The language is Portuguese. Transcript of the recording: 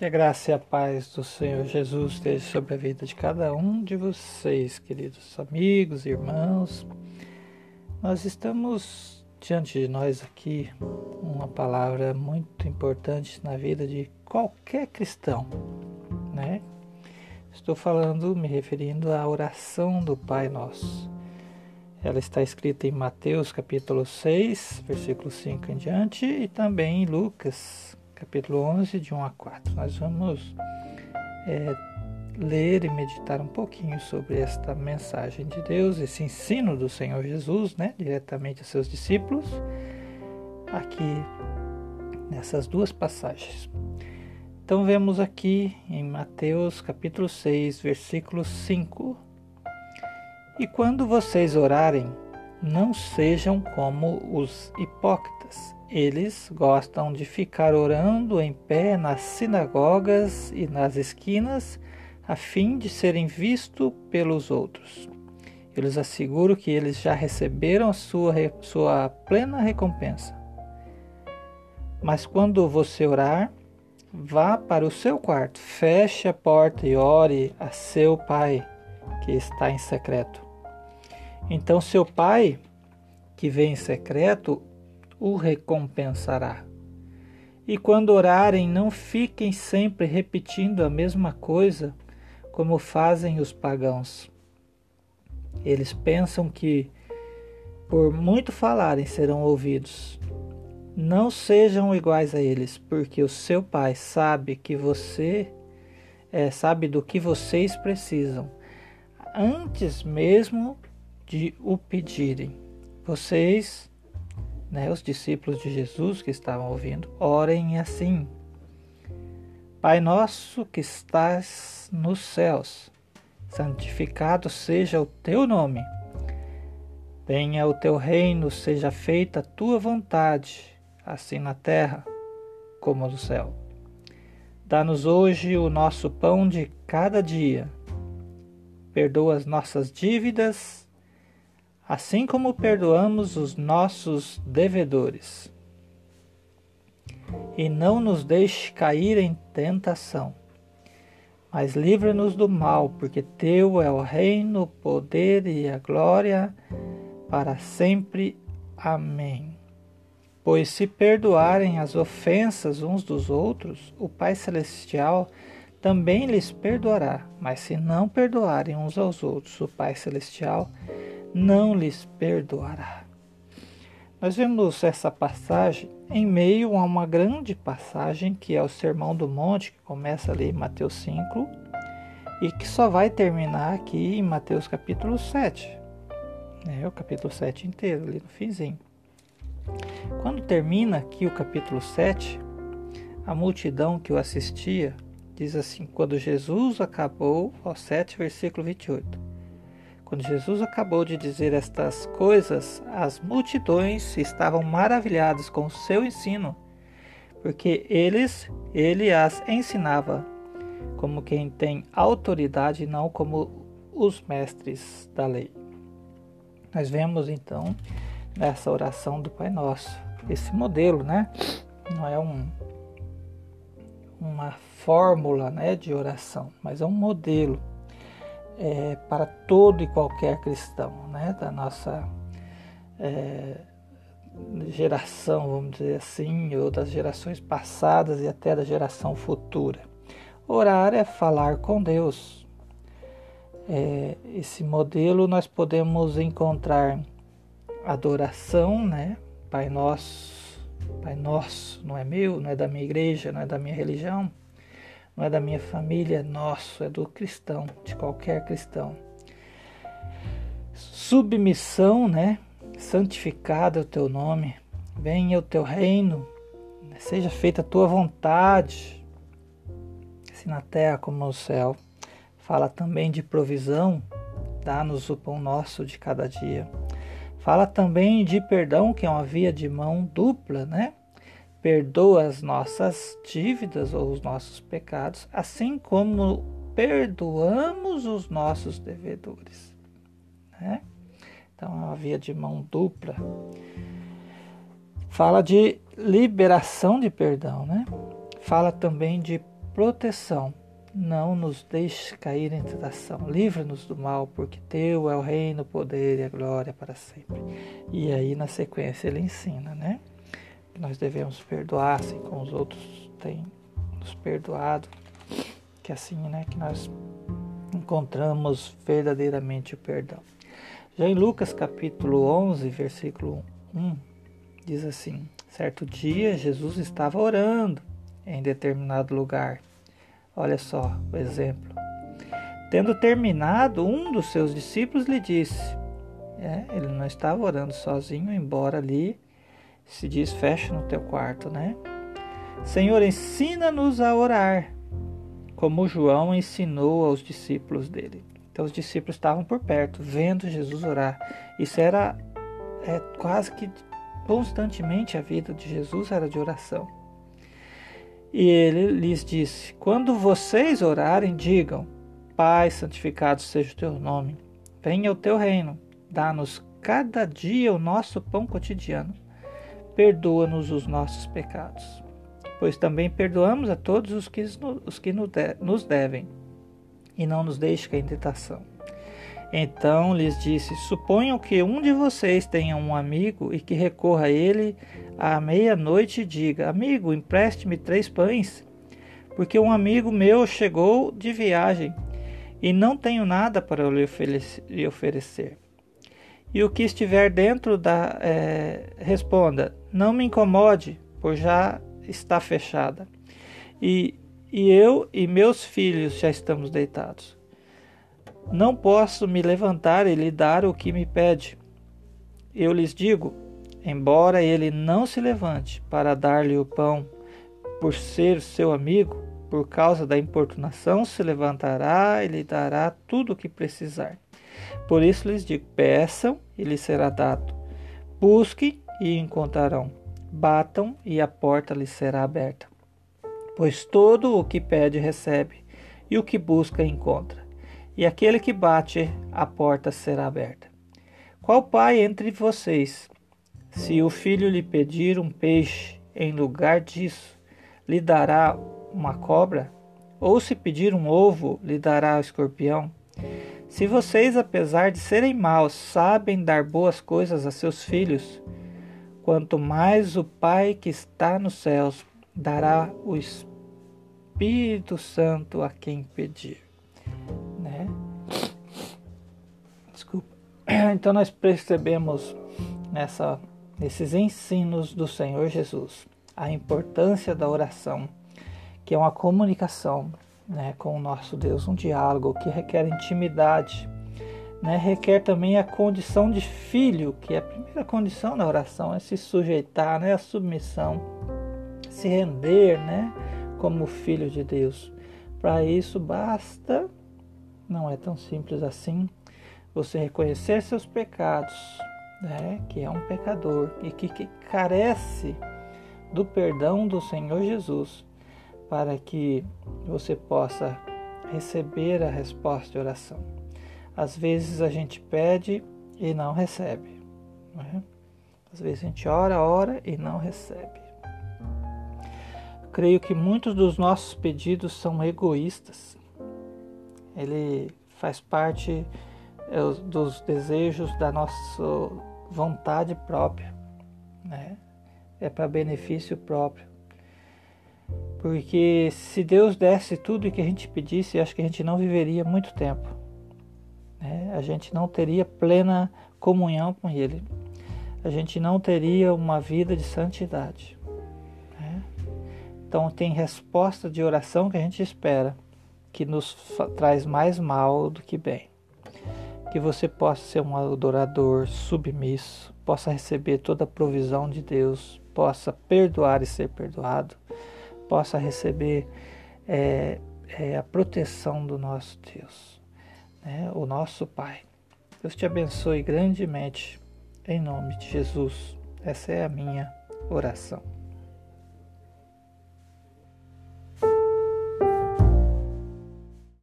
Que a graça e a paz do Senhor Jesus esteja sobre a vida de cada um de vocês, queridos amigos, irmãos. Nós estamos diante de nós aqui uma palavra muito importante na vida de qualquer cristão, né? Estou falando, me referindo à oração do Pai Nosso. Ela está escrita em Mateus capítulo 6, versículo 5 em diante, e também em Lucas capítulo 11, de 1 a 4. Nós vamos é, ler e meditar um pouquinho sobre esta mensagem de Deus, esse ensino do Senhor Jesus, né, diretamente a seus discípulos, aqui nessas duas passagens. Então vemos aqui em Mateus capítulo 6, versículo 5. E quando vocês orarem, não sejam como os hipócritas eles gostam de ficar orando em pé nas sinagogas e nas esquinas, a fim de serem vistos pelos outros. Eu lhes asseguro que eles já receberam sua, sua plena recompensa. Mas quando você orar, vá para o seu quarto, feche a porta e ore a seu pai, que está em secreto. Então, seu pai, que vem em secreto, o recompensará. E quando orarem, não fiquem sempre repetindo a mesma coisa, como fazem os pagãos. Eles pensam que, por muito falarem, serão ouvidos. Não sejam iguais a eles, porque o seu Pai sabe que você é, sabe do que vocês precisam, antes mesmo de o pedirem. Vocês né, os discípulos de Jesus que estavam ouvindo, orem assim: Pai nosso que estás nos céus, santificado seja o teu nome. Venha o teu reino, seja feita a tua vontade, assim na terra como no céu. Dá-nos hoje o nosso pão de cada dia. Perdoa as nossas dívidas assim como perdoamos os nossos devedores. E não nos deixe cair em tentação, mas livra-nos do mal, porque teu é o reino, o poder e a glória para sempre. Amém. Pois se perdoarem as ofensas uns dos outros, o Pai Celestial também lhes perdoará. Mas se não perdoarem uns aos outros, o Pai Celestial não lhes perdoará. Nós vemos essa passagem em meio a uma grande passagem que é o Sermão do Monte, que começa ali em Mateus 5 e que só vai terminar aqui em Mateus capítulo 7. É o capítulo 7 inteiro, ali no finzinho. Quando termina aqui o capítulo 7, a multidão que o assistia diz assim: Quando Jesus acabou, ao 7, versículo 28. Quando Jesus acabou de dizer estas coisas, as multidões estavam maravilhadas com o seu ensino, porque eles, ele as ensinava como quem tem autoridade, não como os mestres da lei. Nós vemos então nessa oração do Pai Nosso esse modelo, né? Não é um uma fórmula, né, de oração, mas é um modelo é, para todo e qualquer cristão, né? da nossa é, geração, vamos dizer assim, ou das gerações passadas e até da geração futura. Orar é falar com Deus. É, esse modelo nós podemos encontrar adoração, né? Pai Nosso, Pai Nosso, não é meu, não é da minha igreja, não é da minha religião não é da minha família, é nosso, é do cristão, de qualquer cristão. Submissão, né? Santificado é o teu nome, venha o teu reino, seja feita a tua vontade, assim na terra como no céu. Fala também de provisão, dá-nos o pão nosso de cada dia. Fala também de perdão, que é uma via de mão dupla, né? Perdoa as nossas dívidas ou os nossos pecados, assim como perdoamos os nossos devedores. Né? Então é uma via de mão dupla. Fala de liberação de perdão, né? Fala também de proteção. Não nos deixe cair em tentação. Livra-nos do mal, porque teu é o reino, o poder e a glória para sempre. E aí, na sequência, ele ensina, né? Nós devemos perdoar assim como os outros têm nos perdoado. Que assim, né? Que nós encontramos verdadeiramente o perdão. Já em Lucas capítulo 11, versículo 1, diz assim: Certo dia Jesus estava orando em determinado lugar. Olha só o exemplo. Tendo terminado, um dos seus discípulos lhe disse: é, ele não estava orando sozinho, embora ali se diz fecha no teu quarto, né? Senhor, ensina-nos a orar, como João ensinou aos discípulos dele. Então os discípulos estavam por perto, vendo Jesus orar. Isso era é, quase que constantemente a vida de Jesus era de oração. E ele lhes disse: Quando vocês orarem, digam: Pai, santificado seja o teu nome, venha o teu reino, dá-nos cada dia o nosso pão cotidiano, perdoa-nos os nossos pecados, pois também perdoamos a todos os que, os que nos devem, e não nos deixe cair em tentação então lhes disse: Suponham que um de vocês tenha um amigo e que recorra a ele à meia-noite e diga: Amigo, empreste-me três pães, porque um amigo meu chegou de viagem e não tenho nada para lhe oferecer. E o que estiver dentro da. É, responda: Não me incomode, pois já está fechada. E, e eu e meus filhos já estamos deitados. Não posso me levantar e lhe dar o que me pede. Eu lhes digo: embora ele não se levante para dar-lhe o pão, por ser seu amigo, por causa da importunação, se levantará e lhe dará tudo o que precisar. Por isso lhes digo: peçam e lhes será dado. Busquem e encontrarão. Batam e a porta lhes será aberta. Pois todo o que pede recebe, e o que busca encontra e aquele que bate, a porta será aberta. Qual pai entre vocês, se o filho lhe pedir um peixe, em lugar disso, lhe dará uma cobra? Ou se pedir um ovo, lhe dará o escorpião? Se vocês, apesar de serem maus, sabem dar boas coisas a seus filhos, quanto mais o Pai que está nos céus dará o Espírito Santo a quem pedir. Então nós percebemos nessa, nesses ensinos do Senhor Jesus a importância da oração, que é uma comunicação né, com o nosso Deus, um diálogo que requer intimidade, né, requer também a condição de filho, que é a primeira condição da oração, é se sujeitar, né, a submissão, se render né, como filho de Deus. Para isso basta, não é tão simples assim, você reconhecer seus pecados, né, que é um pecador e que, que carece do perdão do Senhor Jesus, para que você possa receber a resposta de oração. Às vezes a gente pede e não recebe. Né? Às vezes a gente ora, ora e não recebe. Creio que muitos dos nossos pedidos são egoístas. Ele faz parte é dos desejos da nossa vontade própria, né? É para benefício próprio. Porque se Deus desse tudo o que a gente pedisse, acho que a gente não viveria muito tempo. Né? A gente não teria plena comunhão com Ele. A gente não teria uma vida de santidade. Né? Então tem resposta de oração que a gente espera, que nos traz mais mal do que bem que você possa ser um adorador submisso, possa receber toda a provisão de Deus, possa perdoar e ser perdoado, possa receber é, é, a proteção do nosso Deus, né? o nosso Pai. Deus te abençoe grandemente, em nome de Jesus. Essa é a minha oração.